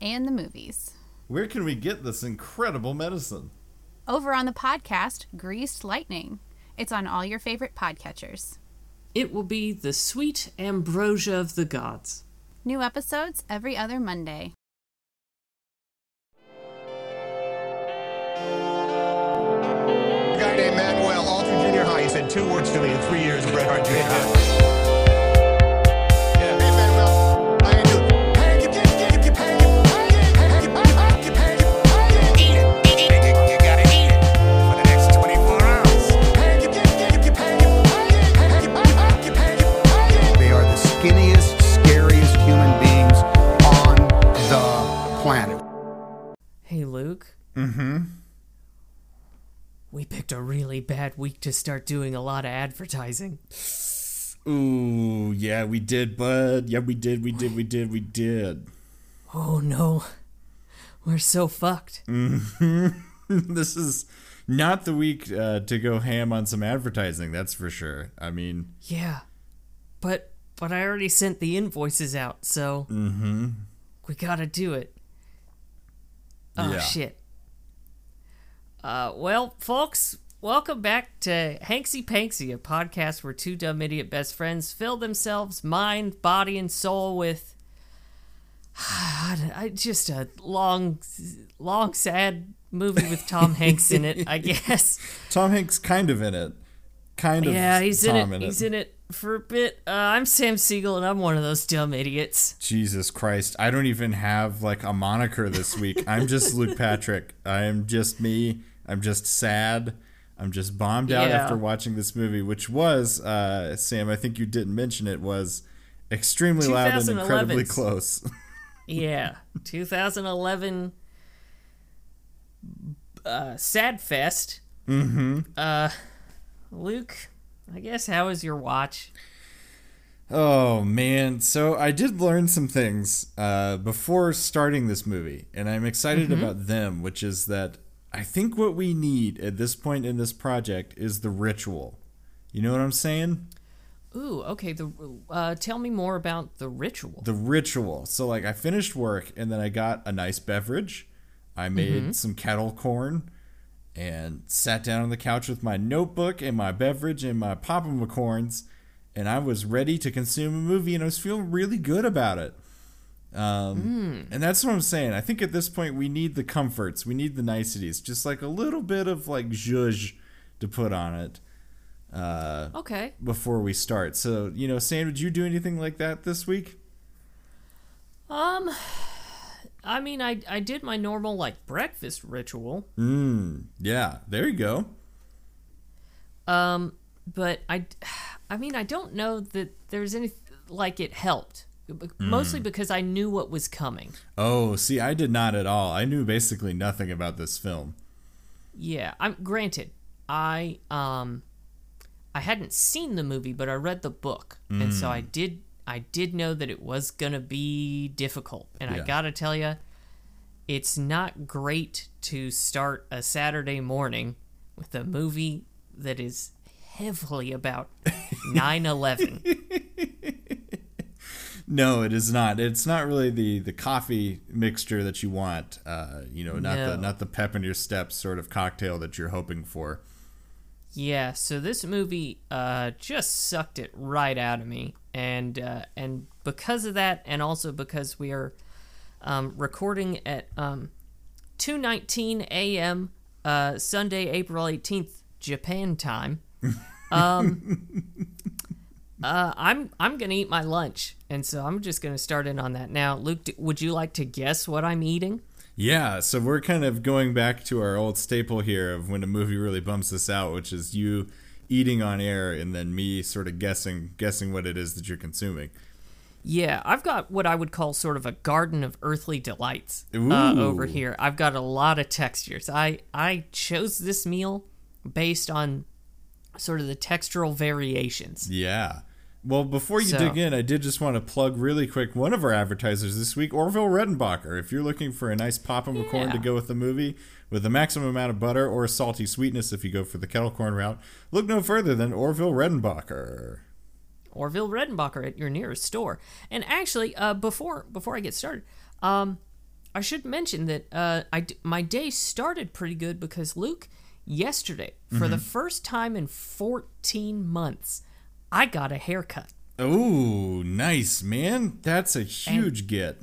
and the movies. Where can we get this incredible medicine? Over on the podcast, Greased Lightning. It's on all your favorite podcatchers. It will be the sweet ambrosia of the gods. New episodes every other Monday. A guy named Manuel, Alton Junior High. He said two words to me in three years of Bret Hart Junior High. Luke. Mm hmm. We picked a really bad week to start doing a lot of advertising. Ooh, yeah, we did, bud. Yeah, we did, we did, we did, we did. Oh no. We're so fucked. Mhm. This is not the week uh, to go ham on some advertising, that's for sure. I mean, Yeah. But but I already sent the invoices out, so we gotta do it. Oh Yeah. shit. Uh well, folks, welcome back to Hanksy Panksy, a podcast where two dumb idiot best friends fill themselves, mind, body, and soul with I just a long long sad movie with Tom Hanks in it, I guess. Tom Hanks kind of in it. Kind of. Yeah, he's in Tom it. He's in it for a bit. Uh, I'm Sam Siegel, and I'm one of those dumb idiots. Jesus Christ. I don't even have like a moniker this week. I'm just Luke Patrick. I am just me. I'm just sad. I'm just bombed out Yeah. after watching this movie, which was, uh, Sam, I think you didn't mention it, was extremely loud and incredibly close. Yeah, 2011 uh, Sad Fest. Mm-hmm. Uh, Luke, I guess how was your watch? Oh man, so I did learn some things uh, before starting this movie, and I'm excited about them. Which is that I think what we need at this point in this project is the ritual. You know what I'm saying? Ooh, okay. The uh, tell me more about the ritual. The ritual. So like I finished work, and then I got a nice beverage. I made some kettle corn, and sat down on the couch with my notebook and my beverage and my Papa corns, and I was ready to consume a movie, and I was feeling really good about it. Um, And that's what I'm saying. I think at this point we need the comforts, we need the niceties, just like a little bit of like zhuzh to put on it uh, okay. before we start. So you know, Sam, did you do anything like that this week? Um, I mean, I I did my normal like breakfast ritual. Mm, yeah, there you go. Um, but I, I mean, I don't know that there's any like it helped. Mostly because I knew what was coming. Oh, see, I did not at all. I knew basically nothing about this film. Yeah, I'm granted. I um, I hadn't seen the movie, but I read the book, and so I did. I did know that it was gonna be difficult, and I gotta tell you, it's not great to start a Saturday morning with a movie that is heavily about 9/11. No, it is not. It's not really the the coffee mixture that you want. Uh, you know, not the not the pep in your step sort of cocktail that you're hoping for. Yeah, so this movie uh, just sucked it right out of me, and uh, and because of that, and also because we are um, recording at um, two nineteen a.m. Uh, Sunday, April eighteenth, Japan time. Um, uh, I'm I'm gonna eat my lunch, and so I'm just gonna start in on that now. Luke, would you like to guess what I'm eating? Yeah, so we're kind of going back to our old staple here of when a movie really bumps us out, which is you eating on air and then me sort of guessing guessing what it is that you're consuming. Yeah, I've got what I would call sort of a garden of earthly delights uh, over here. I've got a lot of textures. I I chose this meal based on sort of the textural variations. Yeah. Well, before you So- dig in, I did just want to plug really quick one of our advertisers this week, Orville Redenbacher. If you're looking for a nice pop of corn to go with the movie, with the maximum amount of butter or salty sweetness if you go for the kettle corn route, look no further than Orville Redenbacher. Orville Redenbacher at your nearest store. And actually, uh, before before I get started, um, I should mention that uh, I d- my day started pretty good because Luke, yesterday, for the first time in 14 months, I got a haircut. Oh, nice, man. That's a huge get.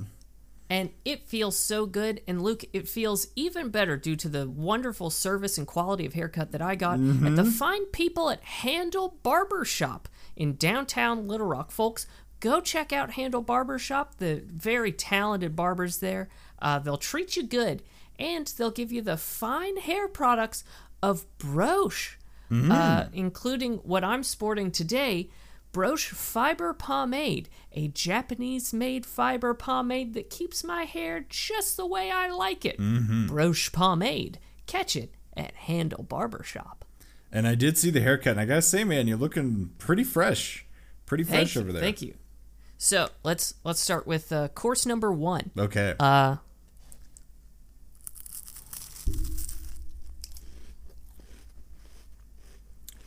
and it feels so good. And Luke, it feels even better due to the wonderful service and quality of haircut that I got at the fine people at Handle Barber Shop in downtown Little Rock. Folks, go check out Handle Barber Shop. The very talented barbers there. Uh, they'll treat you good, and they'll give you the fine hair products of Brosh, uh, including what I'm sporting today. Brosh Fiber Pomade, a Japanese made fiber pomade that keeps my hair just the way I like it. Brosh Pomade. Catch it at Handle Barber Shop. And I did see the haircut, and I gotta say, man, you're looking pretty fresh. Pretty Thank fresh you. over there. Thank you. So let's let's start with uh, course number one. Okay. Uh,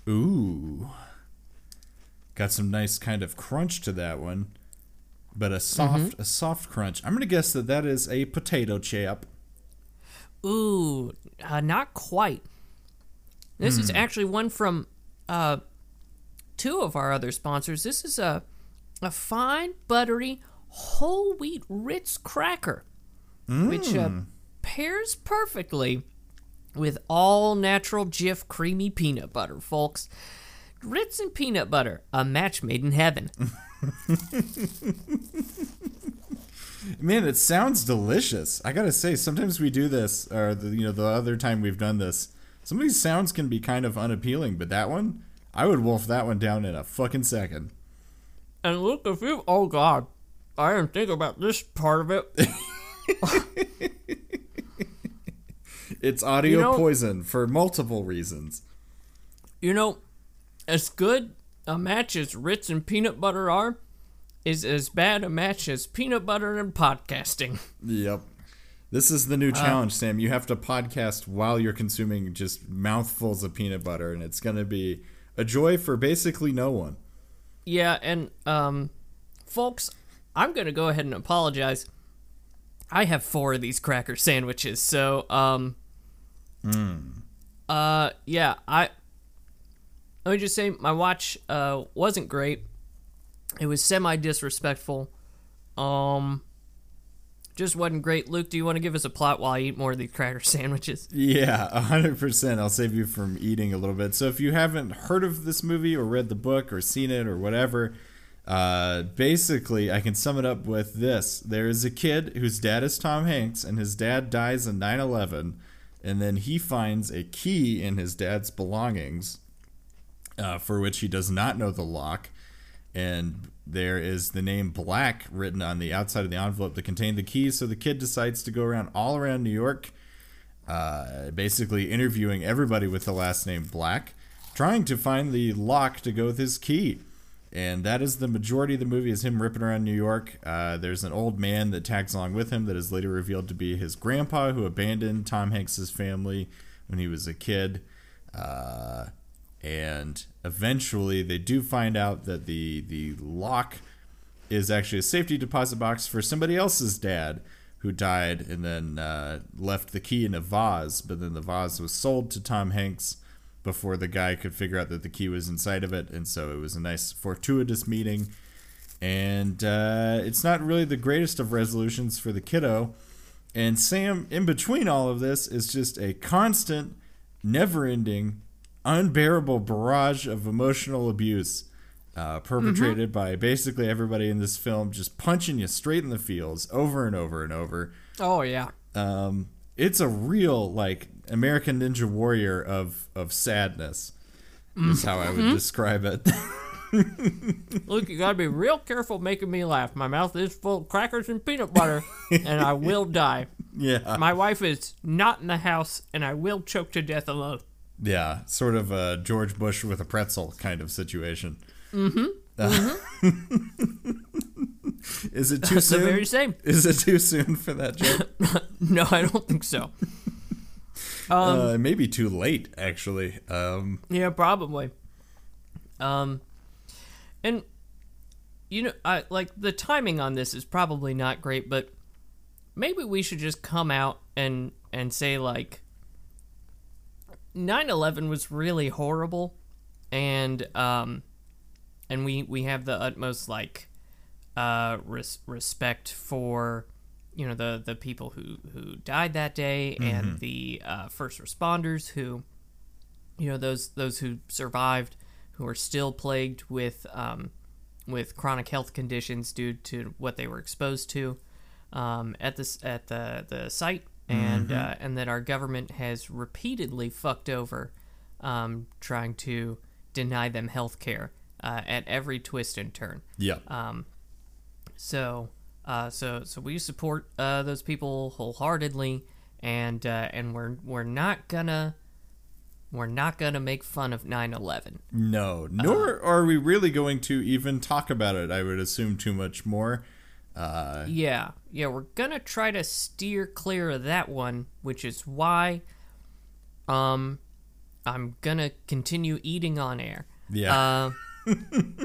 Ooh. Got some nice kind of crunch to that one. But a soft a soft crunch. I'm going to guess that that is a potato chip. ooh, uh, not quite. This is actually one from uh, two of our other sponsors. This is a a fine, buttery, whole wheat Ritz cracker, which uh, pairs perfectly with all natural Jif creamy peanut butter, folks. Ritz and peanut butter, a match made in heaven. Man, it sounds delicious. I got to say sometimes we do this or the, you know the other time we've done this. Some of these sounds can be kind of unappealing, but that one, I would wolf that one down in a fucking second. And look, if you, oh god, I didn't think about this part of it. It's audio You know- poison for multiple reasons. You know, as good a match as Ritz and peanut butter are, is as bad a match as peanut butter and podcasting. Yep. This is the new Uh, challenge, Sam. You have to podcast while you're consuming just mouthfuls of peanut butter, and it's going to be a joy for basically no one. Yeah, and um, folks, I'm gonna go ahead and apologize. I have four of these cracker sandwiches, so um, uh, yeah, I. Let me just say, my watch uh wasn't great. It was semi disrespectful. Um, just wasn't great. Luke, do you want to give us a plot while I eat more of these cracker sandwiches? Yeah, 100%. I'll save you from eating a little bit. So if you haven't heard of this movie or read the book or seen it or whatever, uh, basically, I can sum it up with this. There is a kid whose dad is Tom Hanks, and his dad dies in 9 11, and then he finds a key in his dad's belongings uh, for which he does not know the lock. And there is the name Black written on the outside of the envelope that contained the keys. So the kid decides to go around all around New York, uh, basically interviewing everybody with the last name Black, trying to find the lock to go with his key. And that is the majority of the movie is him ripping around New York. Uh, there's an old man that tags along with him that is later revealed to be his grandpa who abandoned Tom Hanks's family when he was a kid. Uh, and eventually they do find out that the the lock is actually a safety deposit box for somebody else's dad who died and then uh, left the key in a vase but then the vase was sold to tom hanks before the guy could figure out that the key was inside of it and so it was a nice fortuitous meeting and uh, it's not really the greatest of resolutions for the kiddo and sam in between all of this is just a constant never-ending unbearable barrage of emotional abuse uh, perpetrated by basically everybody in this film, just punching you straight in the feels over and over and over. Oh yeah. Um, it's a real like American Ninja Warrior of of sadness. Is how I would describe it. Luke, you gotta be real careful making me laugh. My mouth is full of crackers and peanut butter, and I will die. Yeah. My wife is not in the house, and I will choke to death alone. Yeah, sort of a George Bush with a pretzel kind of situation. Mm-hmm. is it too the soon? very same. Is it too soon for that joke? No, I don't think so. Uh, it may be too late, actually. Um, Yeah, probably. Um, and you know, I like the timing on this is probably not great, but maybe we should just come out and and say like 9/11 was really horrible, and um, and we we have the utmost like uh res- respect for you know the the people who who died that day and the uh, first responders who you know those those who survived who are still plagued with um, with chronic health conditions due to what they were exposed to um, at this at the the site. And uh, and that our government has repeatedly fucked over um, trying to deny them health care uh, at every twist and turn. Yeah. so, uh, so, so we support uh, those people wholeheartedly, and uh, and we're we're not gonna we're not gonna make fun of 9/11. no, nor are we really going to even talk about it. I would assume too much more. Uh, Yeah, yeah, we're gonna try to steer clear of that one, which is why, um, I'm gonna continue eating on air. yeah. Uh,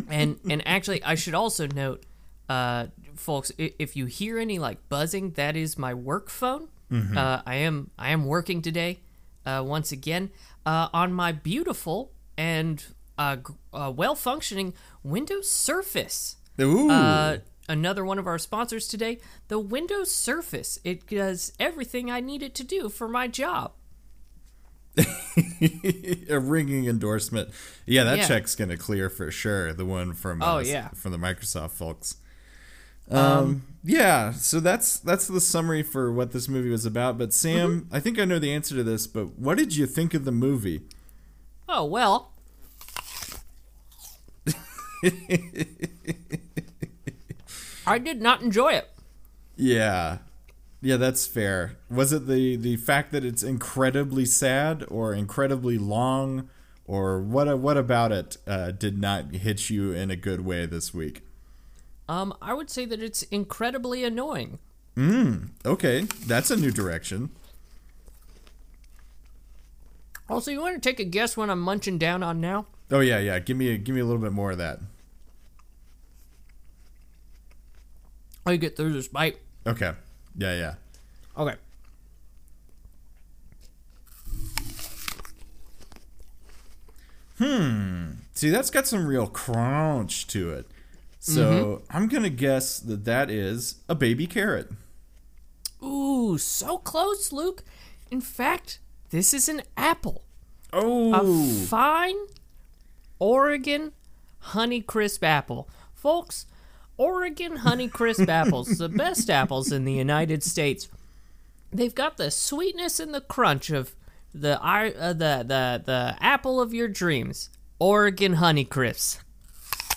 and and actually, I should also note, uh, folks, if you hear any like buzzing, that is my work phone. Uh, I am I am working today, uh, once again, uh, on my beautiful and uh, uh, well functioning Windows Surface. Ooh. Uh, another one of our sponsors today, the Windows Surface. It does everything I need it to do for my job. a ringing endorsement. Yeah, that Yeah. check's gonna clear for sure. The one from Oh, yeah. from the Microsoft folks. Um, yeah, so that's that's the summary for what this movie was about. But Sam, Mm-hmm. I think I know the answer to this. But what did you think of the movie? Oh well. I did not enjoy it. Yeah, yeah, that's fair. Was it the the fact that it's incredibly sad or incredibly long, or what? What about it uh, did not hit you in a good way this week? Um, I would say that it's incredibly annoying. Mmm. Okay, that's a new direction. Also, you want to take a guess what I'm munching down on now? Oh yeah, yeah. Give me a, give me a little bit more of that. I get through this bite. Okay. Yeah, yeah. Okay. Hmm. See, that's got some real crunch to it. So I'm gonna guess that that is a baby carrot. Ooh, so close, Luke. In fact, this is an apple. Oh. A fine Oregon Honeycrisp apple. Folks, Oregon Honeycrisp apples, the best apples in the United States. They've got the sweetness and the crunch of the uh, the the the apple of your dreams. Oregon Honeycrisp.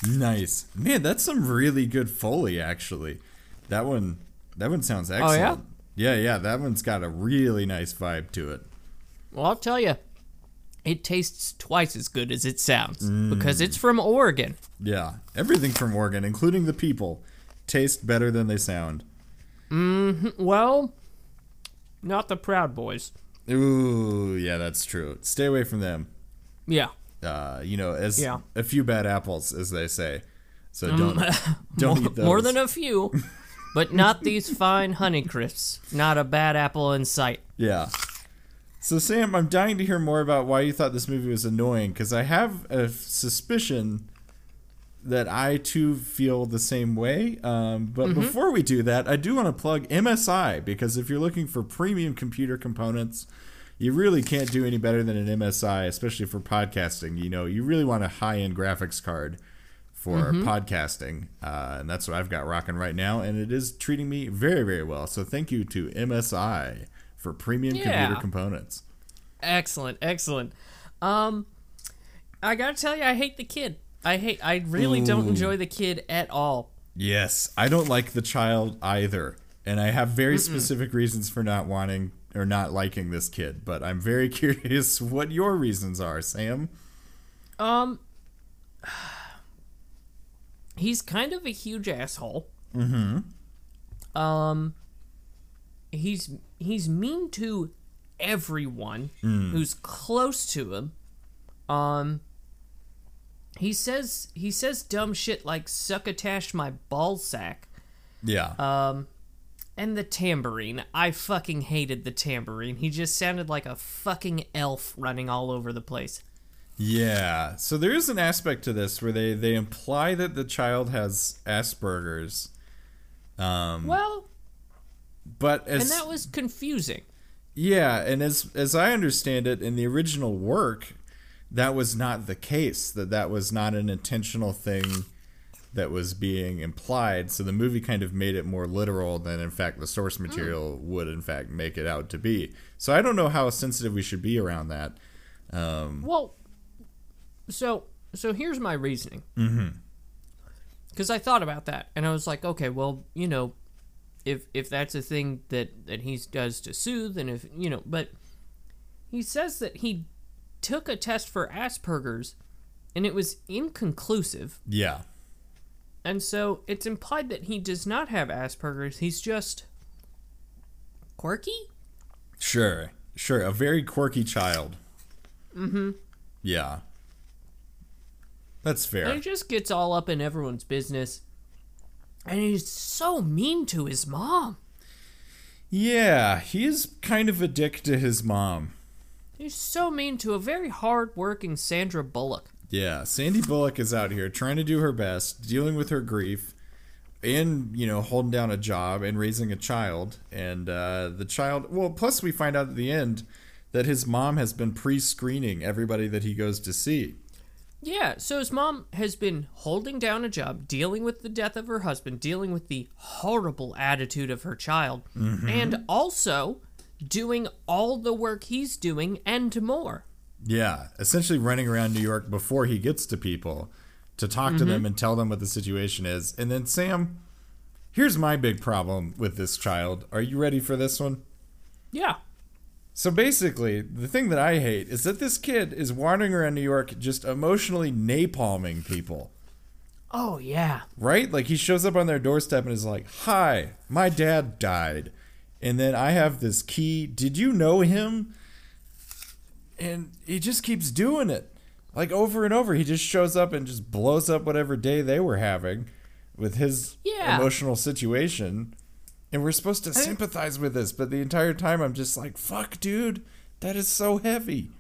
Nice, man. That's some really good foley, actually. That one, that one sounds excellent. yeah? Yeah, yeah. That one's got a really nice vibe to it. Well, I'll tell you, it tastes twice as good as it sounds because it's from Oregon. Yeah, everything from Oregon, including the people, taste better than they sound. Mm, Well, not the Proud Boys. Ooh, yeah, that's true. Stay away from them. Yeah. Uh, you know, as Yeah. a few bad apples, as they say. So don't don't eat those. More than a few, but not these fine honey crisps. Not a bad apple in sight. Yeah. So Sam, I'm dying to hear more about why you thought this movie was annoying because I have a suspicion that I too feel the same way. Um, but before we do that, I do want to plug MSI because if you're looking for premium computer components, you really can't do any better than an MSI, especially for podcasting. You know, you really want a high-end graphics card for podcasting, uh, and that's what I've got rocking right now, and it is treating me very, very well. So thank you to MSI for premium Yeah. computer components. Excellent, excellent. Um, I gotta tell you, I hate the kid. I hate. I really don't enjoy the kid at all. Yes, I don't like the child either, and I have very specific reasons for not wanting or not liking this kid. But I'm very curious what your reasons are, Sam. Um, he's kind of a huge asshole. Mm-hmm. Um, he's he's mean to everyone who's close to him. Um, he says he says dumb shit like suck "succotash my ball sack." Yeah, Um, and the tambourine. I fucking hated the tambourine. He just sounded like a fucking elf running all over the place. yeah. So there is an aspect to this where they they imply that the child has Asperger's, um, Well, but as and that was confusing. Yeah, and as as I understand it, in the original work, that was not the case. That that was not an intentional thing that was being implied. So the movie kind of made it more literal than, in fact, the source material would, in fact, make it out to be. So I don't know how sensitive we should be around that. Um, Well, so so here's my reasoning. Mm-hmm. Because I thought about that, and I was like, okay, well, you know, if if that's a thing that that he does to soothe, and if you know, but he says that he took a test for Asperger's, and it was inconclusive, yeah, and so it's implied that he does not have Asperger's. He's just quirky. sure, sure, a very quirky child. Mm-hmm. Yeah, that's fair. And he just gets all up in everyone's business. And he's so mean to his mom. Yeah, he is kind of a dick to his mom. He's so mean to a very hard-working Sandra Bullock. Yeah, Sandy Bullock is out here trying to do her best, dealing with her grief, and you know, holding down a job and raising a child. And uh, the child, well, plus we find out at the end that his mom has been pre-screening everybody that he goes to see. Yeah, so his mom has been holding down a job, dealing with the death of her husband, dealing with the horrible attitude of her child, and also doing all the work he's doing and more. Yeah, essentially running around New York before he gets to people to talk to them mm-hmm. and tell them what the situation is. And then Sam, here's my big problem with this child. Are you ready for this one? Yeah. So basically, the thing that I hate is that this kid is wandering around New York just emotionally napalming people, Oh, yeah. right? Like he shows up on their doorstep and is like, Hi, my dad died. And then I have this key. Did you know him? And he just keeps doing it. Like over and over. He just shows up and just blows up whatever day they were having with his Yeah. emotional situation. And we're supposed to sympathize with this, but the entire time I'm just like, fuck, dude, that is so heavy.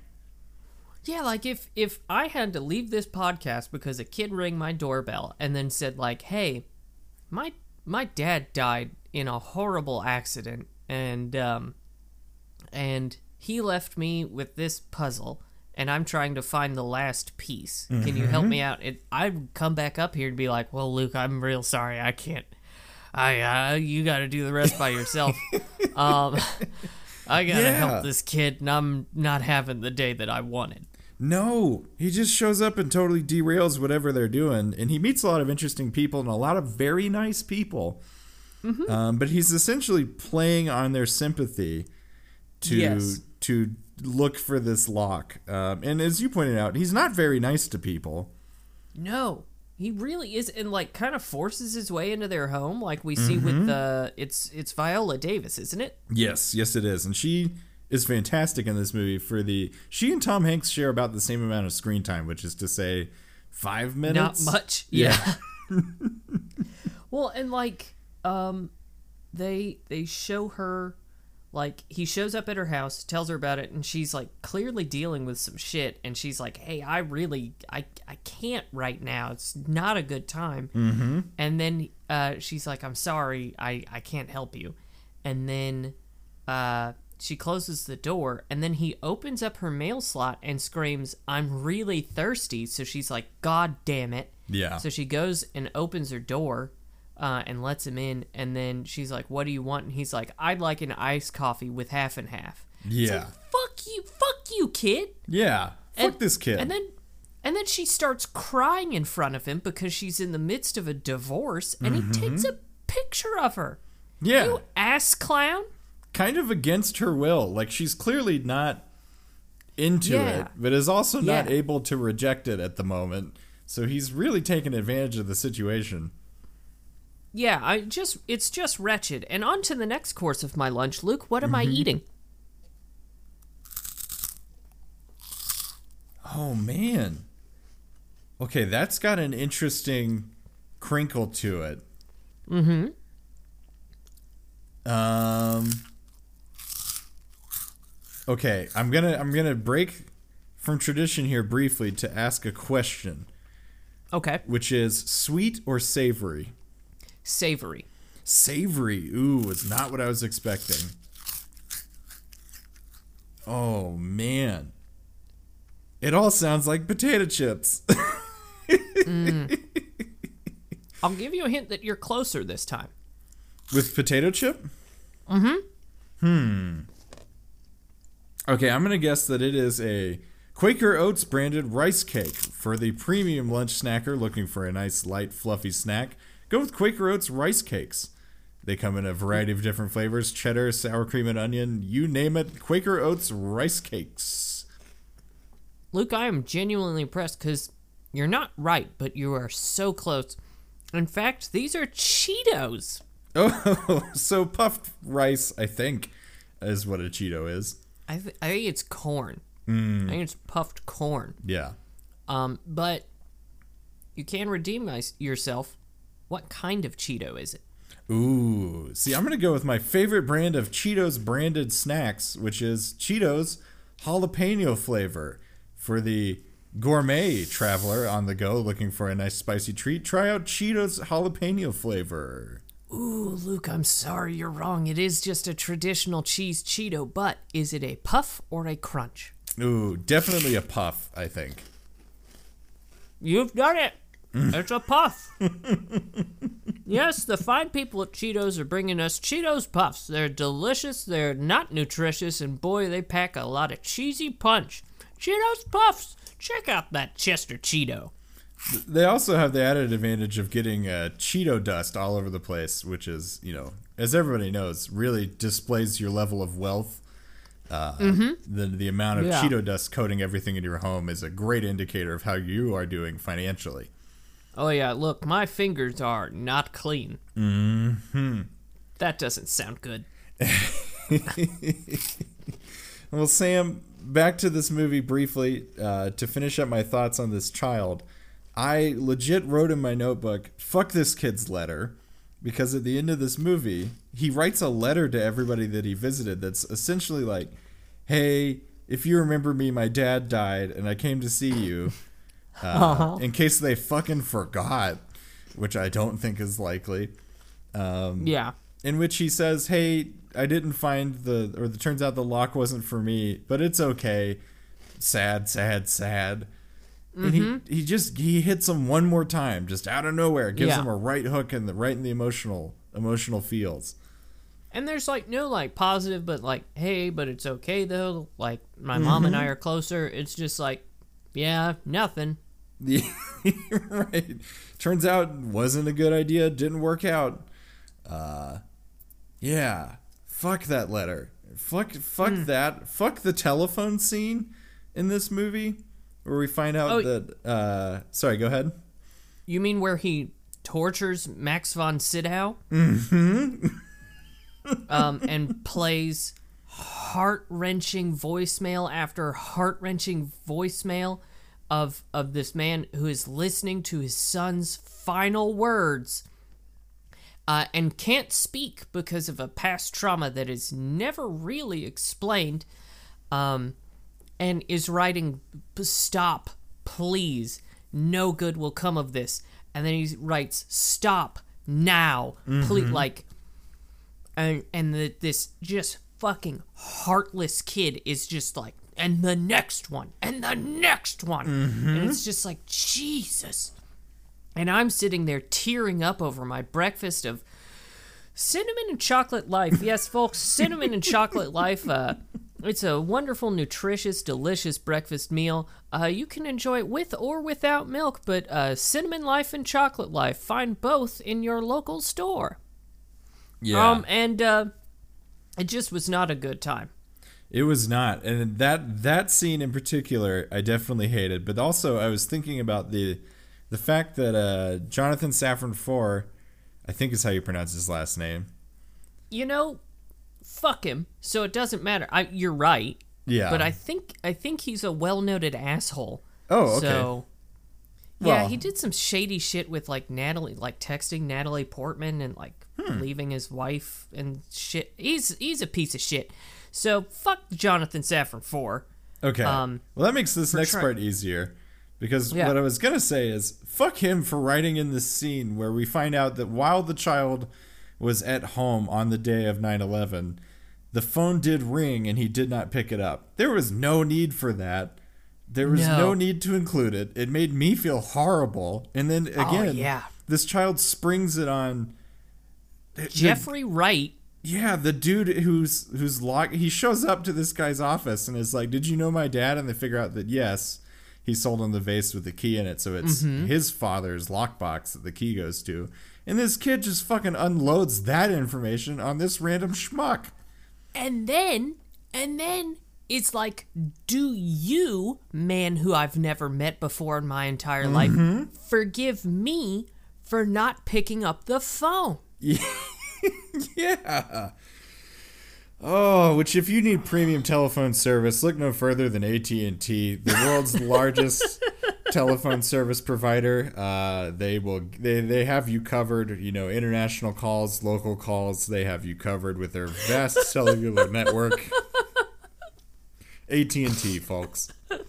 Yeah, like if if I had to leave this podcast because a kid rang my doorbell and then said like, "Hey, my my dad died in a horrible accident and um and he left me with this puzzle and I'm trying to find the last piece. Can you help me out?" It I'd come back up here and be like, "Well, Luke, I'm real sorry. I can't I uh, you got to do the rest by yourself." um I got to Yeah. help this kid and I'm not having the day that I wanted. No, he just shows up and totally derails whatever they're doing, and he meets a lot of interesting people and a lot of very nice people. Um, but he's essentially playing on their sympathy to Yes. To look for this lock. Um, and as you pointed out, he's not very nice to people. No, he really is, and like kind of forces his way into their home, like we see with the it's it's Viola Davis, isn't it? Yes, yes, it is, and she is fantastic in this movie. For the she and Tom Hanks share about the same amount of screen time, which is to say, five minutes. Not much. Yeah. Yeah. well, and like um, they they show her like he shows up at her house, tells her about it, and she's like clearly dealing with some shit, and she's like, "Hey, I really I I can't right now. It's not a good time." Mm-hmm. And then uh, she's like, "I'm sorry, I I can't help you," and then uh. She closes the door and then he opens up her mail slot and screams, I'm really thirsty. So she's like, God damn it. Yeah. So she goes and opens her door uh, and lets him in. And then she's like, What do you want? And he's like, I'd like an iced coffee with half and half. Yeah. like, fuck you. Fuck you, kid. Yeah. Fuck And- this kid. And then. And then she starts crying in front of him because she's in the midst of a divorce, and he takes a picture of her. Yeah. You ass clown. kind of against her will. Like she's clearly not into Yeah. it, but is also not Yeah. able to reject it at the moment. So he's really taking advantage of the situation. Yeah, I just it's just wretched. And on to the next course of my lunch, Luke. What am I eating? Oh man. Okay, that's got an interesting crinkle to it. Mm-hmm. Um Okay, I'm to I'm going to break from tradition here briefly to ask a question, Okay, which is sweet or savory? Savory. Savory. Ooh, it's not what I was expecting. Oh man. It all sounds like potato chips. I'll give you a hint that you're closer this time. With potato chip? Mm-hmm. Hmm. Okay, I'm gonna guess that it is a Quaker Oats branded rice cake. For the premium lunch snacker looking for a nice, light, fluffy snack, go with Quaker Oats rice cakes. They come in a variety of different flavors cheddar, sour cream, and onion. You name it, Quaker Oats rice cakes. Luke, I am genuinely impressed because you're not right, but you are so close. In fact, these are Cheetos. Oh, so puffed rice, I think, is what a Cheeto is. I, th- I think it's corn. I think it's puffed corn. Yeah. Um, but you can redeem my- yourself. What kind of Cheeto is it? Ooh, see, I'm gonna go with my favorite brand of Cheetos branded snacks, which is Cheetos jalapeno flavor. For the gourmet traveler on the go looking for a nice spicy treat, try out Cheetos jalapeno flavor. Ooh, Luke, I'm sorry, you're wrong. It is just a traditional cheese Cheeto, but is it a puff or a crunch? Ooh, definitely a puff, I think. You've done it. It's a puff. yes, the fine people at Cheetos are bringing us Cheetos puffs. They're delicious, they're not nutritious, and boy, they pack a lot of cheesy punch. Cheetos puffs. Check out that Chester Cheeto. They also have the added advantage of getting uh, Cheeto dust all over the place, which is, you know, as everybody knows, really displays your level of wealth. Uh, the, the amount of Yeah. Cheeto dust coating everything in your home is a great indicator of how you are doing financially. Oh yeah, look, my fingers are not clean. Mm-hmm. That doesn't sound good. Well, Sam, back to this movie briefly uh, to finish up my thoughts on this child. I legit wrote in my notebook, fuck this kid's letter, because at the end of this movie, he writes a letter to everybody that he visited that's essentially like, hey, if you remember me, my dad died and I came to see you. Uh, In case they fucking forgot, which I don't think is likely. Um, Yeah. in which he says, "Hey, I didn't find the or it turns out the lock wasn't for me, but it's okay." Sad, sad, sad. And he he just he hits him one more time, just out of nowhere, gives Yeah. him a right hook in the right in the emotional emotional feels. And there's like no like positive, but like, hey, but it's okay though. Like my mom and I are closer. It's just like, yeah, nothing. The right. Turns out wasn't a good idea, didn't work out. Uh yeah. Fuck that letter. Fuck fuck that. Fuck the telephone scene in this movie where we find out Oh. that uh sorry, go ahead. You mean where he tortures Max von Sydow? Mm-hmm. um, and plays heart wrenching voicemail after heart wrenching voicemail of of this man who is listening to his son's final words. Uh, and can't speak because of a past trauma that is never really explained. Um, and is writing stop please no good will come of this and then he writes stop now please like and and the, this just fucking heartless kid is just like and the next one and the next one and it's just like jesus and i'm sitting there tearing up over my breakfast of cinnamon and chocolate life yes folks cinnamon and chocolate life uh It's a wonderful, nutritious, delicious breakfast meal. Uh, you can enjoy it with or without milk, but uh, Cinnamon Life and Chocolate Life, find both in your local store. Yeah. Um, and uh, it just was not a good time. It was not, and that that scene in particular, I definitely hated. But also, I was thinking about the the fact that uh, Jonathan Safran Foer, I think is how you pronounce his last name. You know, fuck him. So it doesn't matter. I, you're right. Yeah. But I think I think he's a well-noted asshole. Oh, okay. So, yeah, Well- he did some shady shit with like Natalie, like texting Natalie Portman and like Hmm. leaving his wife and shit. He's he's a piece of shit. So fuck Jonathan Safran Foer. Okay. Um, well, that makes this next try- part easier because Yeah. what I was gonna say is fuck him for writing in this scene where we find out that while the child was at home on the day of 9/11, the phone did ring and he did not pick it up. There was no need for that. There was no, No. need to include it. It made me feel horrible. And then again, Oh, yeah. this child springs it on Jeffrey Wright. Yeah, the dude who's who's lock he shows up to this guy's office and is like, "Did you know my dad?" And they figure out that yes, he sold him the vase with the key in it, so it's mm-hmm. his father's lockbox that the key goes to. And this kid just fucking unloads that information on this random schmuck. And then, and then it's like, do you, man who I've never met before in my entire life, mm-hmm. forgive me for not picking up the phone? Yeah. Oh, which if you need premium telephone service, look no further than AT&T, the world's largest telephone service provider. Uh, they will they, they have you covered, you know, international calls, local calls, they have you covered with their vast cellular network. AT&T, folks. oh,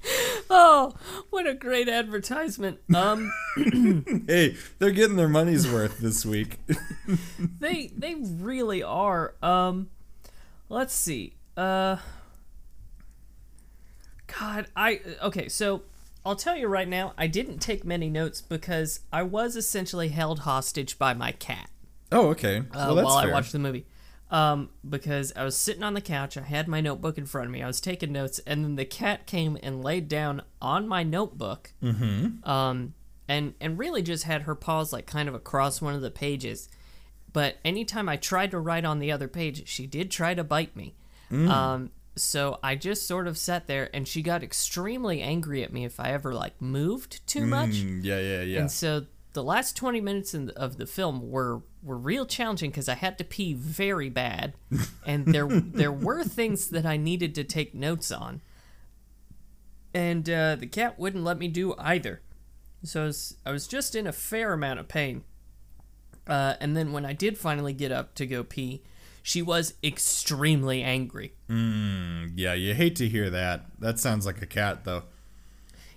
what a great advertisement. Um, Hey, they're getting their money's worth this week. they they really are. Um, let's see. Uh, God, I okay. So I'll tell you right now, I didn't take many notes because I was essentially held hostage by my cat. oh, okay. uh, well, that's while I watched the movie. Um, because I was sitting on the couch, I had my notebook in front of me, I was taking notes, and then the cat came and laid down on my notebook. Mm-hmm. Um, and and really just had her paws like kind of across one of the pages. But anytime I tried to write on the other page, she did try to bite me. Um, so I just sort of sat there, and she got extremely angry at me if I ever like moved too much. Mm, yeah, yeah, yeah. And so the last 20 minutes in, of the film were were real challenging because I had to pee very bad, and there there were things that I needed to take notes on, and uh, the cat wouldn't let me do either. So I was, I was just in a fair amount of pain. Uh, and then when I did finally get up to go pee, she was extremely angry. yeah, you hate to hear that. That sounds like a cat though.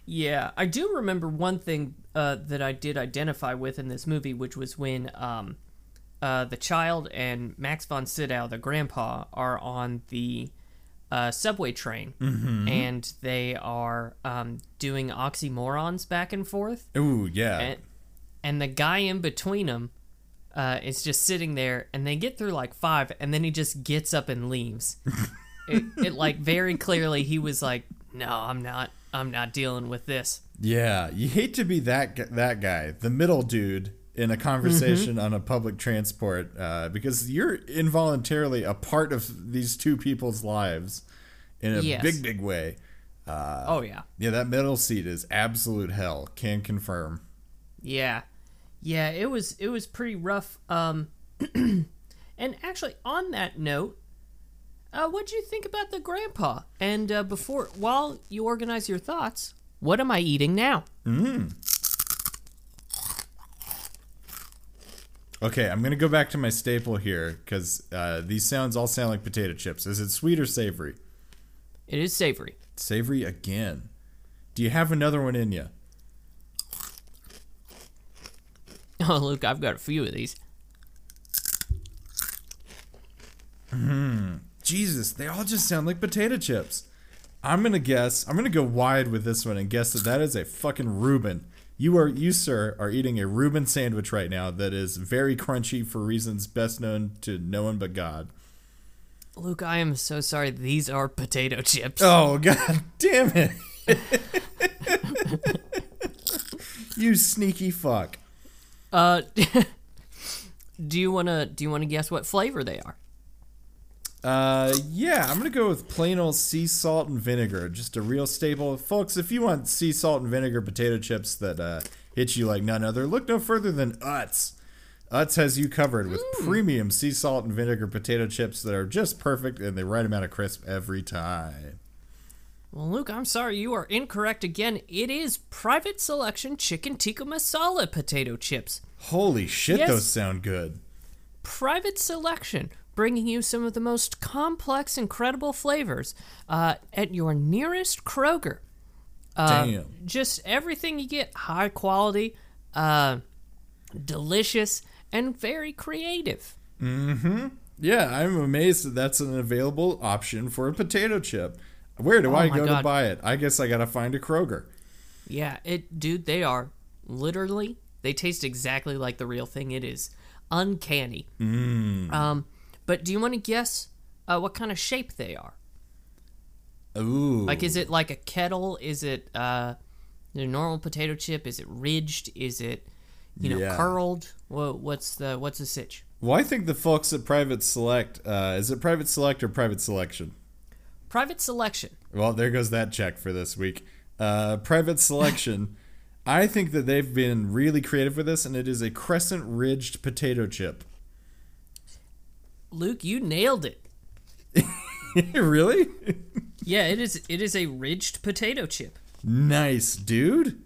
Yeah, I do remember one thing uh, that I did identify with in this movie, which was when um, uh, the child and Max von Sydow, the grandpa, are on the uh, subway train, and they are um, doing oxymorons back and forth, Ooh, yeah. and, and the guy in between them uh, is just sitting there, and they get through like five, and then he just gets up and leaves. it, it like very clearly he was like, "No, I'm not. I'm not dealing with this." Yeah, you hate to be that that guy, the middle dude in a conversation Mm-hmm. on a public transport, uh, because you're involuntarily a part of these two people's lives in a Yes. big, big way. oh yeah, Yeah, that middle seat is absolute hell. Can confirm. yeah, yeah. It was it was pretty rough. Um, and actually, on that note, uh, what do you think about the grandpa? And uh, before, while you organize your thoughts, what am I eating now? Okay, I'm gonna go back to my staple here because uh, these sounds all sound like potato chips. Is it sweet or savory? It is savory. Savory again. Do you have another one in you? Oh, look, I've got a few of these. Jesus, they all just sound like potato chips. I'm gonna guess. I'm gonna go wide with this one and guess that that is a fucking Reuben. You are you sir are eating a Reuben sandwich right now that is very crunchy for reasons best known to no one but God. Luke, I am so sorry. These are potato chips. Oh god damn it. you sneaky fuck. Uh, do you wanna do you wanna guess what flavor they are? Uh, yeah, I'm gonna go with plain old sea salt and vinegar, just a real staple, folks. If you want sea salt and vinegar potato chips that uh, hit you like none other, look no further than Utz. Utz has you covered with premium sea salt and vinegar potato chips that are just perfect and the right amount of crisp every time. Well, Luke, I'm sorry, you are incorrect again. It is Private Selection Chicken Tikka Masala potato chips. Holy shit, Yes. those sound good. Private Selection, bringing you some of the most complex, incredible flavors uh, at your nearest Kroger. Uh, Damn. Just everything you get, high quality, uh, delicious, and very creative. Mm-hmm. Yeah, I'm amazed that that's an available option for a potato chip. Where do I Oh my go to buy it? I guess I gotta find a Kroger. Yeah, it, dude, they are literally. They taste exactly like the real thing. It is uncanny. Um, but do you want to guess uh, what kind of shape they are? Ooh. Like, is it like a kettle? Is it uh, a normal potato chip? Is it ridged? Is it, you know, Yeah. curled? Wha what's the what's the sitch? Well, I think the folks at Private Select, uh, is it Private Select or Private Selection? Private selection. Well, there goes that check for this week. Uh, private Selection, I think that they've been really creative with this, and it is a crescent ridged potato chip. Luke, you nailed it. really? Yeah, it is. It is a ridged potato chip. nice, dude.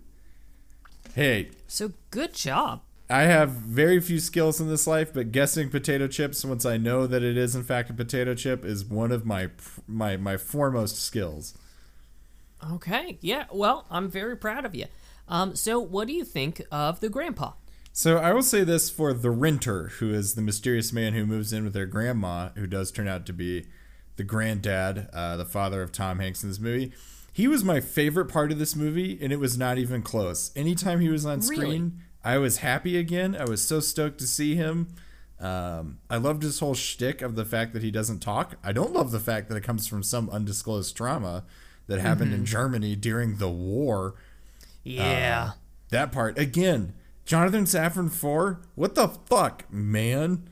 Hey, So good job. I have very few skills in this life, but guessing potato chips once I know that it is in fact a potato chip is one of my my my foremost skills. Okay. Yeah. Well, I'm very proud of you. Um. So, what do you think of the grandpa? So I will say this for the renter, who is the mysterious man who moves in with their grandma, who does turn out to be the granddad, uh, the father of Tom Hanks in this movie. He was my favorite part of this movie, and it was not even close. Anytime he was on screen, Really? I was happy again. I was so stoked to see him. Um, I loved his whole shtick of the fact that he doesn't talk. I don't love the fact that it comes from some undisclosed trauma that happened in Germany during the war. Yeah. That part again. Jonathan Safran Foer. What the fuck, man?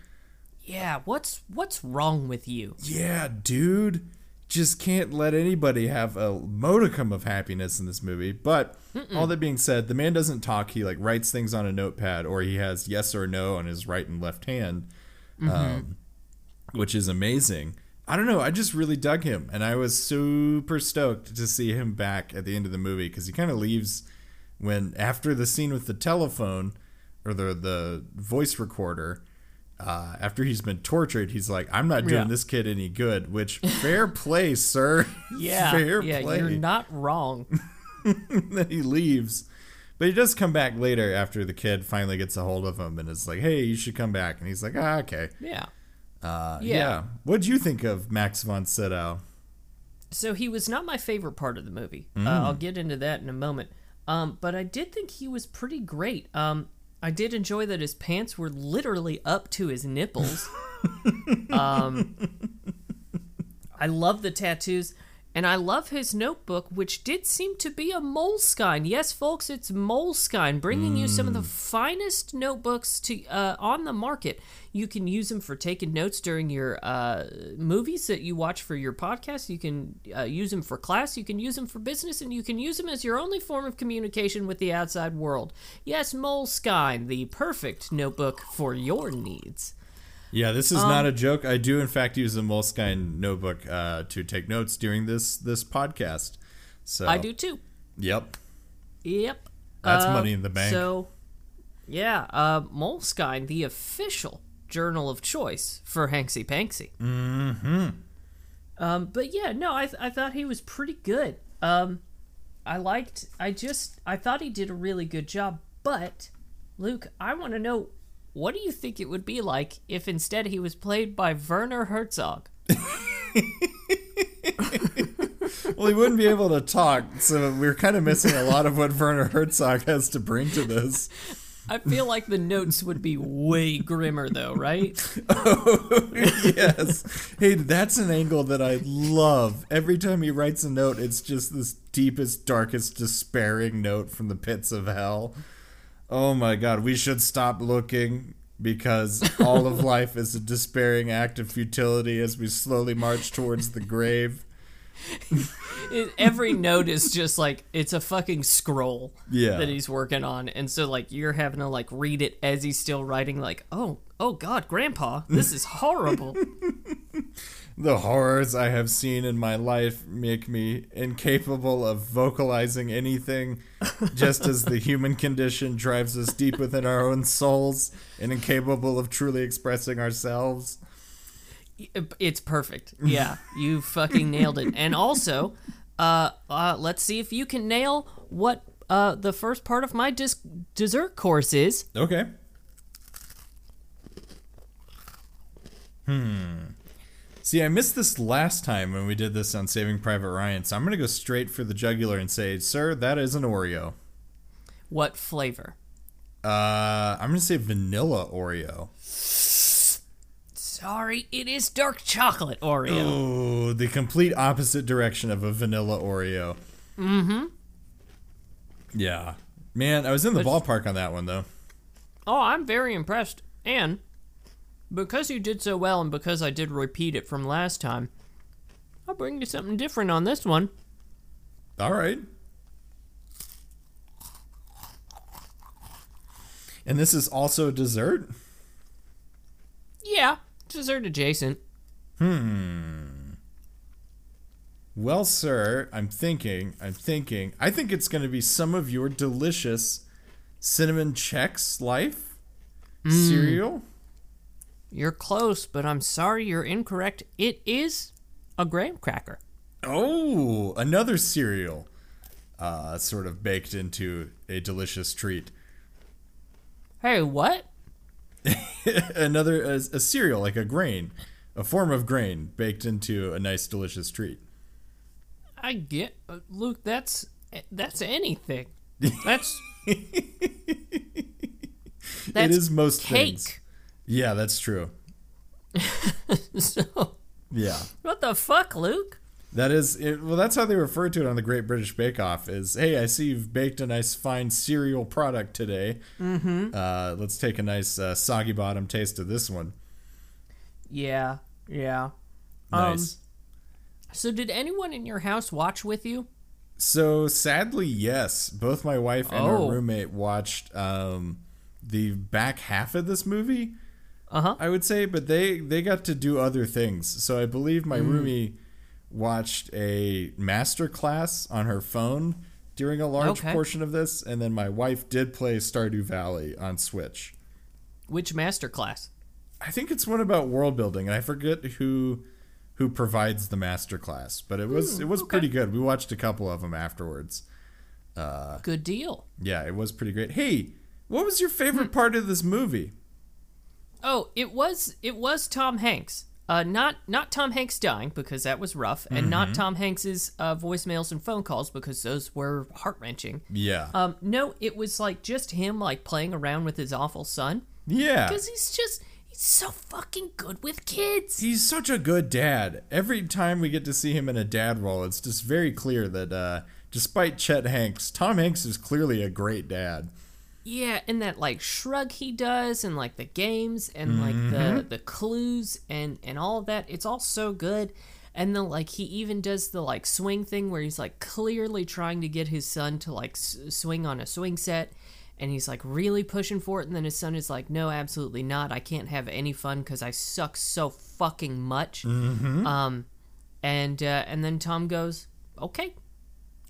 yeah. What's what's wrong with you? Yeah, dude. Just can't let anybody have a modicum of happiness in this movie. But all that being said, the man doesn't talk. He like writes things on a notepad, or he has yes or no on his right and left hand, um, which is amazing. I don't know. I just really dug him, and I was super stoked to see him back at the end of the movie because he kind of leaves when after the scene with the telephone or the the voice recorder. Uh, after he's been tortured, he's like, "I'm not doing Yeah. this kid any good." Which fair play, sir. Yeah. fair yeah. play. You're not wrong. then he leaves, but he does come back later after the kid finally gets a hold of him and is like, "Hey, you should come back." And he's like, "Ah, okay." yeah. Uh, Yeah. yeah. What'd you think of Max von Sydow? So he was not my favorite part of the movie. Uh, I'll get into that in a moment. Um, but I did think he was pretty great. Um, I did enjoy that his pants were literally up to his nipples. um, I love the tattoos, and I love his notebook, which did seem to be a Moleskine. Yes, folks, it's Moleskine, bringing you some of the finest notebooks to uh, on the market. You can use them for taking notes during your uh, movies that you watch for your podcast. You can uh, use them for class. You can use them for business, and you can use them as your only form of communication with the outside world. Yes, Moleskine, the perfect notebook for your needs. Yeah, this Um, is not a joke. I do, in fact, use a Moleskine notebook uh, to take notes during this this podcast. So I do too. Yep. Yep. That's Uh, money in the bank. So, yeah, uh, Moleskine, the official journal of choice for Hanksy Panksy. Mm-hmm. Um, but yeah, no, I, th- I thought he was pretty good. Um, I liked, I just, I thought he did a really good job. But, Luke, I want to know, what do you think it would be like if instead he was played by Werner Herzog? well, he wouldn't be able to talk, so we're kind of missing a lot of what Werner Herzog has to bring to this. I feel like the notes would be way grimmer, though, right? oh, yes. Hey, that's an angle that I love. Every time he writes a note, it's just this deepest, darkest, despairing note from the pits of hell. Oh my god, we should stop looking because all of life is a despairing act of futility as we slowly march towards the grave. It, every note is just like it's a fucking scroll Yeah. that he's working on, and so like you're having to like read it as he's still writing. Like, oh, oh God, Grandpa, this is horrible. The horrors I have seen in my life make me incapable of vocalizing anything, just as the human condition drives us deep within our own souls and incapable of truly expressing ourselves. it's perfect. Yeah, you fucking nailed it. And also, uh, uh, let's see if you can nail what uh the first part of my dis- dessert course is. Okay. Hmm. See, I missed this last time when we did this on Saving Private Ryan, so I'm going to go straight for the jugular and say, sir, that is an Oreo. What flavor? Uh, I'm going to say vanilla Oreo. Sorry, it is dark chocolate Oreo. Oh, the complete opposite direction of a vanilla Oreo. Mm-hmm. Yeah. Man, I was in the ballpark on that one though. Oh, I'm very impressed. And because you did so well and because I did repeat it from last time, I'll bring you something different on this one. All right. And this is also a dessert? Yeah, dessert adjacent. Hmm. Well, sir, I'm thinking, I'm thinking. I think it's going to be some of your delicious cinnamon checks Life cereal. You're close, but I'm sorry you're incorrect. It is a graham cracker. Oh, another cereal, uh, sort of baked into a delicious treat. Hey, what? another a, a cereal like a grain, a form of grain baked into a nice delicious treat. I get, uh, Luke. That's that's anything. That's it That's is most cake. things. Yeah, that's true. so. Yeah. What the fuck, Luke? That is it, well. That's how they refer to it on the Great British Bake Off. Is hey, I see you've baked a nice fine cereal product today. Mm-hmm. Uh, let's take a nice uh, soggy bottom taste of this one. Yeah, yeah. Um, Nice. So, did anyone in your house watch with you? so sadly, yes, both my wife and Oh. our roommate watched um, the back half of this movie. Uh huh. I would say, but they they got to do other things. So I believe Mm. my roomie watched a master class on her phone during a large Okay. portion of this, and then my wife did play Stardew Valley on Switch. Which master class? I think it's one about world building, and I forget who who provides the master class, but it was it was okay. pretty good. We watched a couple of them afterwards. Uh, Good deal. Yeah, it was pretty great. Hey, what was your favorite part of this movie? Oh, it was it was Tom Hanks. Uh, not not Tom Hanks dying because that was rough, and not Tom Hanks's uh, voicemails and phone calls because those were heart wrenching. Yeah, Um, no, it was like just him like playing around with his awful son yeah. because he's just he's so fucking good with kids. He's such a good dad. Every time we get to see him in a dad role, it's just very clear that uh, despite Chet Hanks, Tom Hanks is clearly a great dad. Yeah, and that like shrug he does, and like the games, and like the the clues, and and all of that. It's all so good. And then like he even does the like swing thing where he's like clearly trying to get his son to like s- swing on a swing set, and he's like really pushing for it. And then his son is like, "No, absolutely not. I can't have any fun because I suck so fucking much." Um, and uh, and then Tom goes, "Okay,"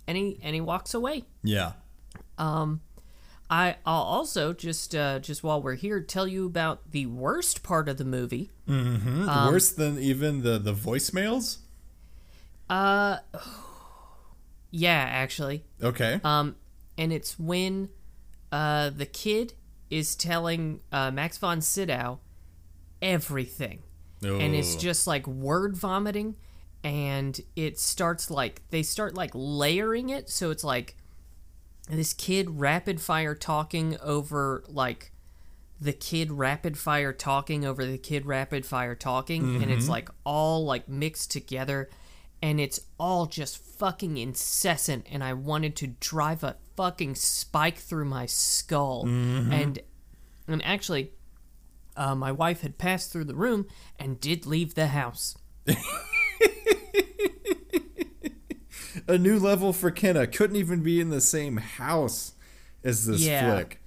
and he and he walks away. Yeah. I, I'll also just uh, just while we're here tell you about the worst part of the movie. Mm-hmm. Worse than even the, the voicemails? Uh, yeah, actually, Okay. um, and it's when uh, the kid is telling uh, Max von Sydow everything, and it's just like word vomiting, and it starts like they start like layering it, so it's like this kid rapid fire talking over like the kid rapid fire talking over the kid rapid fire talking and it's like all like mixed together and it's all just fucking incessant and I wanted to drive a fucking spike through my skull. And and actually uh, my wife had passed through the room and did leave the house A new level for Kenna. Couldn't even be in the same house as this Yeah. flick.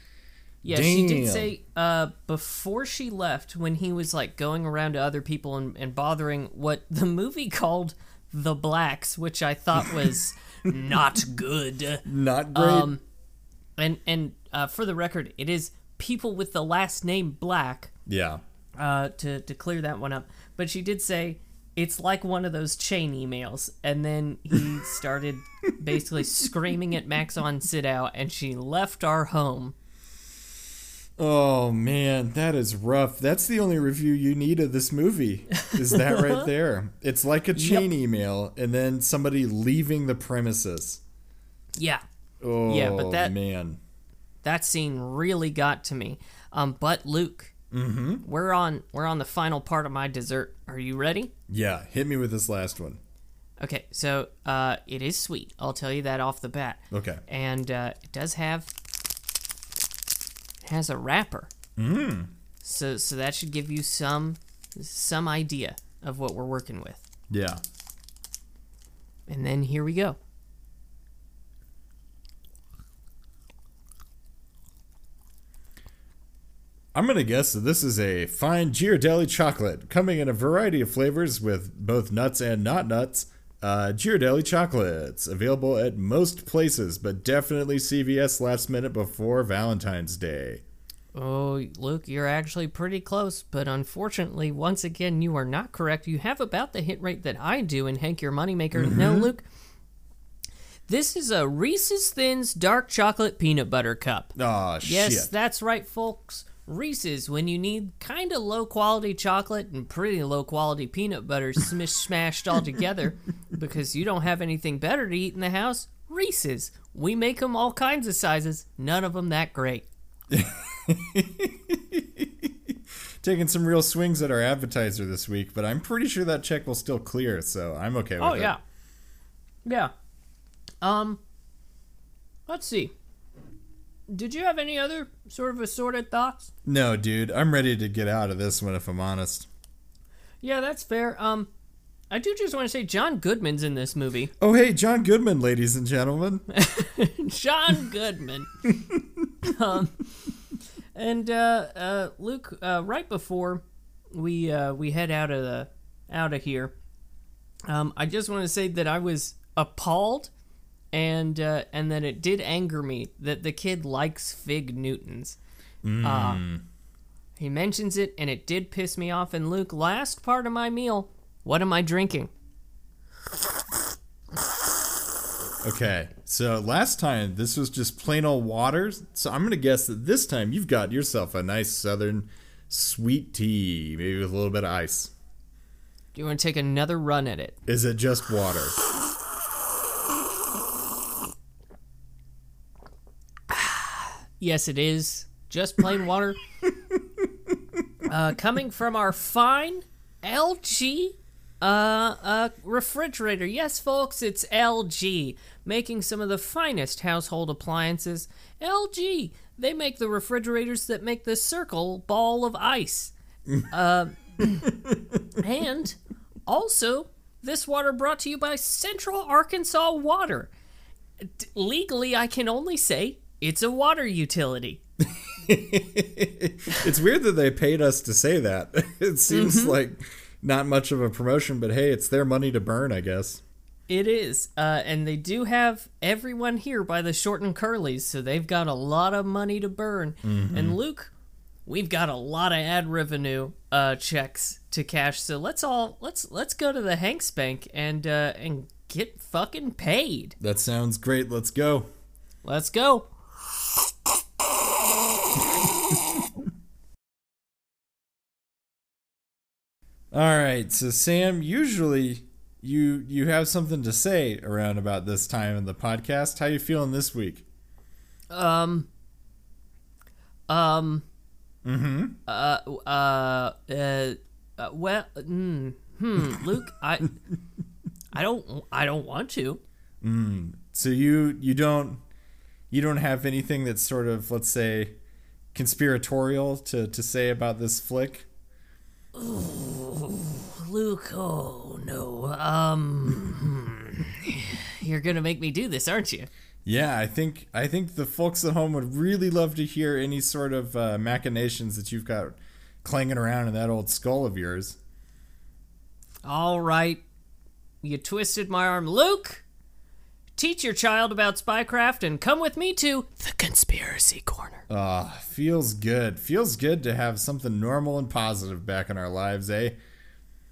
Yeah, she did say uh, before she left, when he was like going around to other people and, and bothering what the movie called the blacks, which I thought was not good. Not great. Um, and and uh, for the record, it is people with the last name Black. yeah. Uh, to to clear that one up, but she did say it's like one of those chain emails, and then he started basically screaming at Max von Sydow, and she left our home. Oh man, that is rough. That's the only review you need of this movie. Is that right there? It's like a chain email and then somebody leaving the premises. Yeah, Oh Yeah, but that- man. that scene really got to me. Um, but Luke, mm-hmm. we're on we're on the final part of my dessert. Are you ready? Yeah, hit me with this last one. Okay, so uh, it is sweet. I'll tell you that off the bat. Okay. and uh, it does have has a wrapper. Mm. So so that should give you some some idea of what we're working with. Yeah. And then here we go. I'm going to guess that this is a fine Ghirardelli chocolate coming in a variety of flavors with both nuts and not nuts. Uh, Ghirardelli chocolates available at most places, but definitely CVS last minute before Valentine's Day. Oh, Luke, you're actually pretty close, but unfortunately, once again, you are not correct. You have about the hit rate that I do in Hank Your Moneymaker. No, Luke. This is a Reese's Thins dark chocolate peanut butter cup. Aw, Yes, shit. that's right, folks. Reese's, when you need kind of low quality chocolate and pretty low quality peanut butter smish smashed all together because you don't have anything better to eat in the house, Reese's. We make them all kinds of sizes, none of them that great. Taking some real swings at our advertiser this week, but I'm pretty sure that check will still clear, so I'm okay with Oh, it. yeah. Yeah. Um, let's see. Did you have any other sort of assorted thoughts? No, dude, I'm ready to get out of this one if I'm honest. Yeah, that's fair. Um, I do just want to say John Goodman's in this movie. Oh, hey, John Goodman, ladies and gentlemen. John Goodman. um, and uh, uh, Luke, uh, right before we uh, we head out of the out of here, um, I just want to say that I was appalled, and uh, and that it did anger me that the kid likes Fig Newtons. Uh, he mentions it, and it did piss me off. And Luke, last part of my meal, what am I drinking? Okay, so last time this was just plain old water, so I'm gonna guess that this time you've got yourself a nice southern sweet tea, maybe with a little bit of ice. Do you want to take another run at it? Is it just water? Yes, it is. Just plain water. uh, coming from our fine LG uh, uh, refrigerator. Yes, folks, it's LG. Making some of the finest household appliances. LG. They make the refrigerators that make the circle ball of ice. Uh, and also, this water brought to you by Central Arkansas Water. D- legally, I can only say it's a water utility. it's weird that they paid us to say that. It seems Mm-hmm. like not much of a promotion, but hey, it's their money to burn, I guess. It is, uh, and they do have everyone here by the short and curlies, so they've got a lot of money to burn. And Luke, we've got a lot of ad revenue uh, checks to cash, so let's all let's let's go to the Hanks Bank and uh, and get fucking paid. That sounds great. Let's go. Let's go. All right, so Sam, usually you you have something to say around about this time in the podcast. How you feeling this week? Um. Um. Mm-hmm. Uh. Uh. Uh. uh well. Mm, hmm. Luke, I. I don't. I don't want to. Mm. So you you don't you don't have anything that's sort of let's say conspiratorial to to say about this flick? Luke. Oh no. Um. hmm. You're gonna make me do this, aren't you? Yeah, I think I think the folks at home would really love to hear any sort of uh, machinations that you've got clanging around in that old skull of yours. All right. You twisted my arm, Luke. Teach your child about spycraft and come with me to the conspiracy corner. Ah, feels good. Feels good to have something normal and positive back in our lives, eh?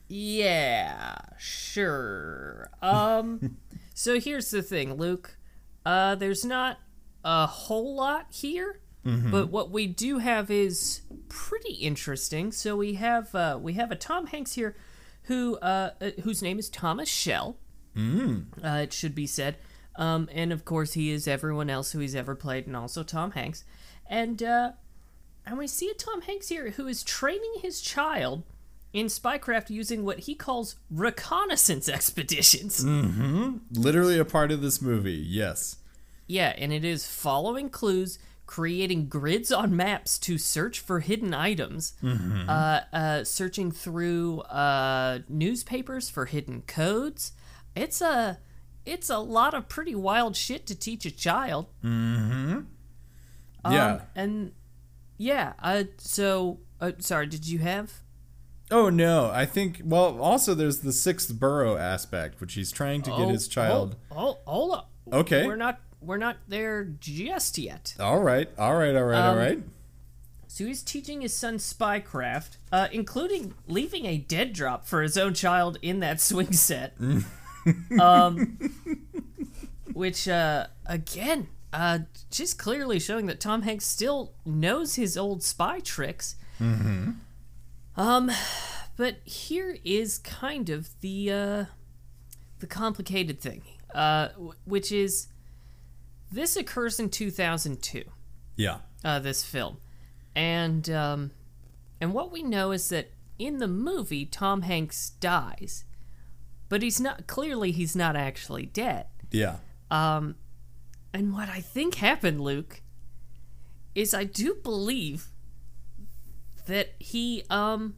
Yeah, sure. Um, so here's the thing, Luke. Uh, there's not a whole lot here, but what we do have is pretty interesting. So we have uh, we have a Tom Hanks here, who uh, uh, whose name is Thomas Schell. Mm. Uh, it should be said. Um, and of course, he is everyone else who he's ever played, and also Tom Hanks. And uh, and we see a Tom Hanks here who is training his child in spycraft using what he calls reconnaissance expeditions. Mm-hmm. Literally a part of this movie. Yes. Yeah, and it is following clues, creating grids on maps to search for hidden items, uh, uh, searching through uh, newspapers for hidden codes. It's a it's a lot of pretty wild shit to teach a child. yeah. Um, and yeah, uh, so uh, sorry, did you have? Oh no, I think well also there's the sixth borough aspect, which he's trying to get his child. Oh, oh, hold up. Okay. We're not we're not there just yet. All right, all right, all right, all Um, right. So he's teaching his son spycraft, uh, including leaving a dead drop for his own child in that swing set. um, which, uh, again, uh, just clearly showing that Tom Hanks still knows his old spy tricks. Um, but here is kind of the uh, the complicated thing, uh, w- which is this occurs in 2002 Yeah. uh, this film, and um, and what we know is that in the movie Tom Hanks dies, but he's not clearly he's not actually dead. Yeah. Um And what I think happened, Luke, is I do believe that he um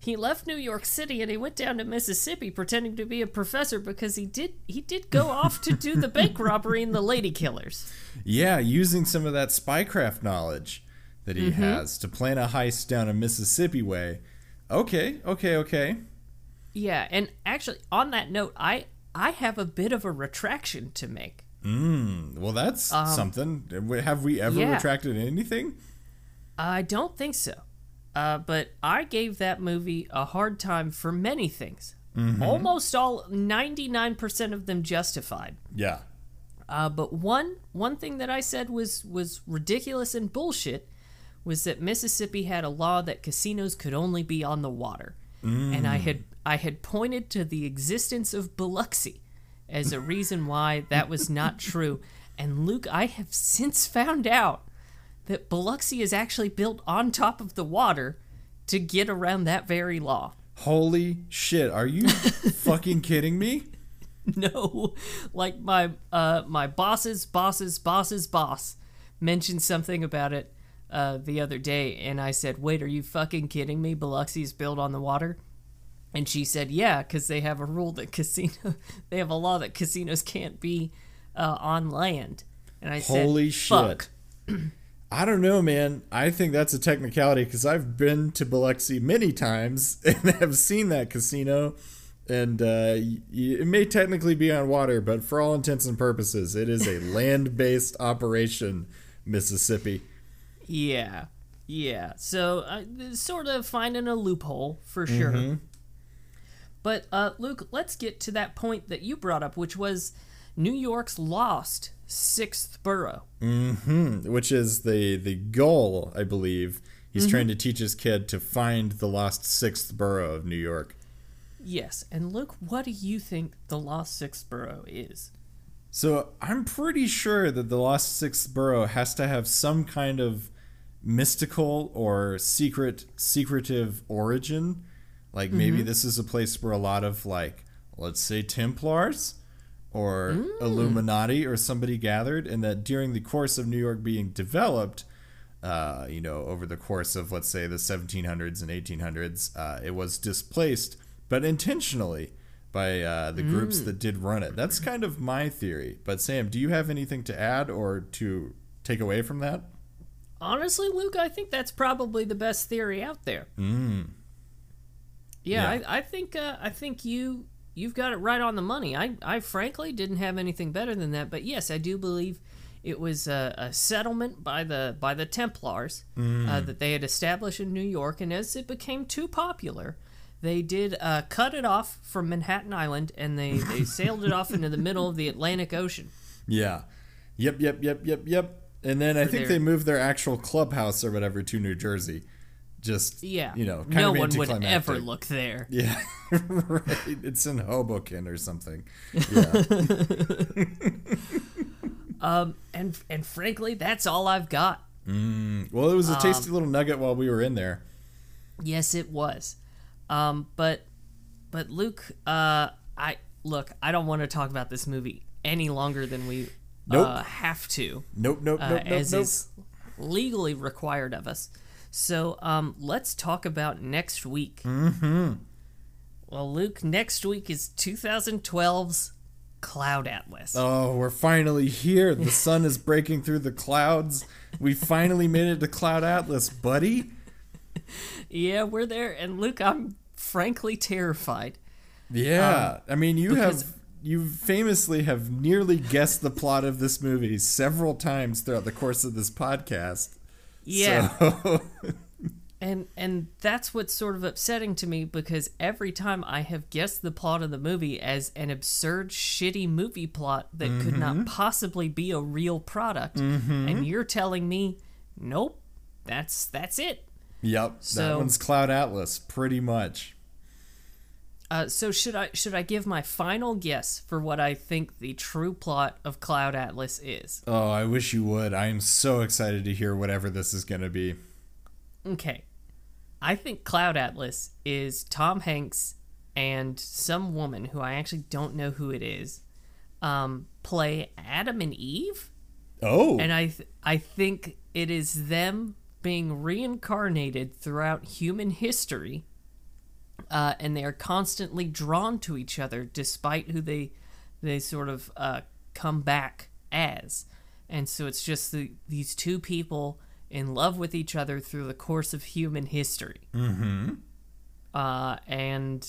he left New York City and he went down to Mississippi pretending to be a professor because he did he did go off to do the bank robbery and the lady killers. Yeah, using some of that spycraft knowledge that he Mm-hmm. has to plan a heist down a Mississippi way. Okay, okay, okay. Yeah, and actually on that note, I I have a bit of a retraction to make. Well, that's something. Have we ever Um, yeah. retracted anything? I don't think so. Uh, but I gave that movie a hard time for many things. Almost all, 99% of them justified. Yeah. Uh, but one one thing that I said was was ridiculous and bullshit was that Mississippi had a law that casinos could only be on the water, and I had I had pointed to the existence of Biloxi as a reason why that was not true. And Luke, I have since found out that Biloxi is actually built on top of the water to get around that very law. Holy shit! Are you fucking kidding me? no like my uh my boss's boss's boss's boss mentioned something about it uh the other day and i said wait are you fucking kidding me biloxi's built on the water and she said yeah because they have a rule that casino they have a law that casinos can't be uh, on land and i said Holy Fuck. shit. I don't know, man. I think that's a technicality because I've been to Biloxi many times and have seen that casino. And uh, it may technically be on water, but for all intents and purposes, it is a land based operation, Mississippi. Yeah, yeah. So uh, sort of finding a loophole for sure. But uh, Luke, let's get to that point that you brought up, which was New York's lost sixth borough. Mm-hmm. which is the the goal, I believe. He's trying to teach his kid to find the lost sixth borough of New York. Yes, and Luke, what do you think the Lost Sixth Borough is? So I'm pretty sure that the Lost Sixth Borough has to have some kind of mystical or secret, secretive origin. Like maybe this is a place where a lot of like, let's say Templars or Illuminati or somebody gathered, and that during the course of New York being developed, uh, you know, over the course of let's say the 1700s and 1800s, uh, it was displaced, but intentionally by uh, the groups that did run it. That's kind of my theory. But Sam, do you have anything to add or to take away from that? Honestly, Luke, I think that's probably the best theory out there. Mm. Yeah, Yeah. I, I think uh, I think you you've got it right on the money. I I frankly didn't have anything better than that, but yes, I do believe it was a, a settlement by the by the Templars uh, that they had established in New York, and as it became too popular. They did uh, cut it off from Manhattan Island, and they, they sailed it off into the middle of the Atlantic Ocean. Yeah. Yep, yep, yep, yep, yep. And then I think their- they moved their actual clubhouse or whatever to New Jersey. Just Yeah, you know, kind no of one would ever look there. Yeah, right. It's in Hoboken or something. Yeah. Um and and frankly, that's all I've got. well, it was a Um, tasty little nugget while we were in there. Yes, it was. Um, but but Luke, uh, I look, I don't want to talk about this movie any longer than we Nope. uh, have to, Nope, nope, uh, nope, nope, as nope. is legally required of us. So um, let's talk about next week. Mm-hmm. Well, Luke, next week is 2012's Cloud Atlas. Oh, we're finally here. The sun is breaking through the clouds. We finally made it to Cloud Atlas, buddy. Yeah, we're there, and Luke, I'm frankly terrified. Yeah, I mean, you Um, have you famously have nearly guessed the plot of this movie several times throughout the course of this podcast. Yeah. So, And and that's what's sort of upsetting to me because every time I have guessed the plot of the movie as an absurd, shitty movie plot that could not mm-hmm. possibly be a real product, mm-hmm. and you're telling me, nope, that's that's it. yep, that one's Cloud Atlas, pretty much. Uh, so should I should I give my final guess for what I think the true plot of Cloud Atlas is? Oh, I wish you would. I am so excited to hear whatever this is going to be. Okay. I think Cloud Atlas is Tom Hanks and some woman who I actually don't know who it is um, play Adam and Eve. Oh, And I, th- I think it is them being reincarnated throughout human history. Uh, and they are constantly drawn to each other despite who they they sort of uh, come back as. And so it's just the, these two people in love with each other through the course of human history. Mm-hmm. Uh, and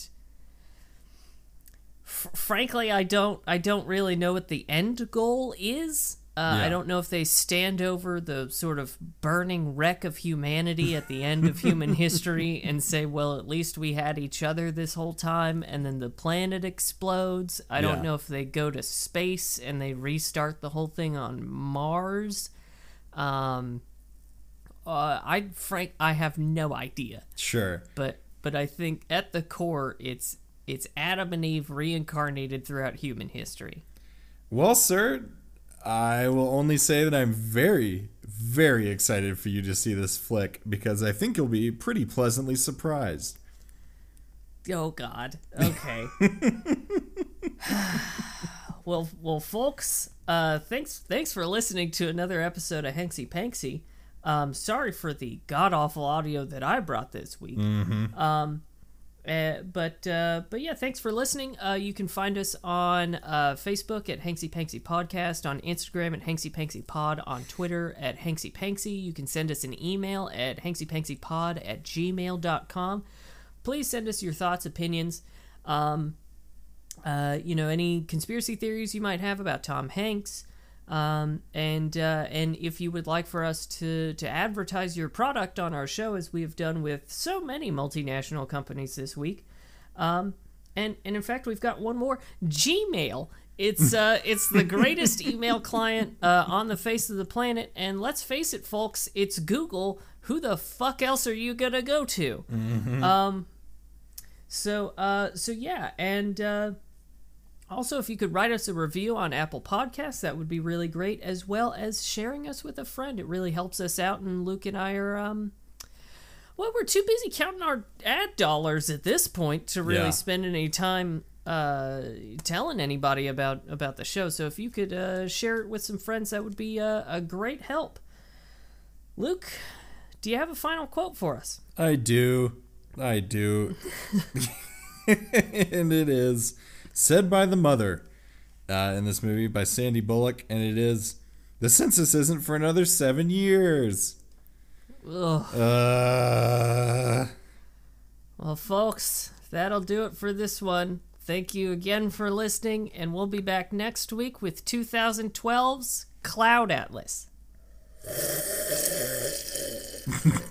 f- frankly, I don't I don't really know what the end goal is. Uh, Yeah. I don't know if they stand over the sort of burning wreck of humanity at the end of human history and say, well, at least we had each other this whole time, and then the planet explodes. I Yeah. don't know if they go to space and they restart the whole thing on Mars. Um, uh, I frank, I have no idea sure. but but I think at the core it's it's Adam and Eve reincarnated throughout human history. Well, sir, I will only say that I'm very, very excited for you to see this flick because I think you'll be pretty pleasantly surprised. Oh God. Okay. well, well, folks. Uh, thanks, thanks for listening to another episode of Hanksy Panksy. Um, sorry for the god awful audio that I brought this week. Um, uh, but uh, but yeah, thanks for listening. Uh, you can find us on uh, Facebook at Hanksy Panksy Podcast, on Instagram at Hanksy Panksy Pod, on Twitter at Hanksy Panksy. You can send us an email at hanksypanksypod at gmail.com. Please send us your thoughts, opinions, um, uh, you know, any conspiracy theories you might have about Tom Hanks. Um, and uh, and if you would like for us to to advertise your product on our show, as we have done with so many multinational companies this week, um, and and in fact we've got one more Gmail. It's uh it's the greatest email client uh, on the face of the planet, and let's face it, folks, it's Google. Who the fuck else are you gonna go to? Um, So, uh, so yeah, and uh, also if you could write us a review on Apple Podcasts, that would be really great, as well as sharing us with a friend. It really helps us out, and Luke and I are, um, well, we're too busy counting our ad dollars at this point to really Yeah. spend any time uh, telling anybody about about the show. So if you could uh, share it with some friends, that would be uh, a great help. Luke, do you have a final quote for us? I do. I do. and it is said by the mother uh, in this movie by Sandy Bullock, and it is the census isn't for another seven years. Uh, Well, folks, that'll do it for this one. Thank you again for listening, and we'll be back next week with 2012's Cloud Atlas.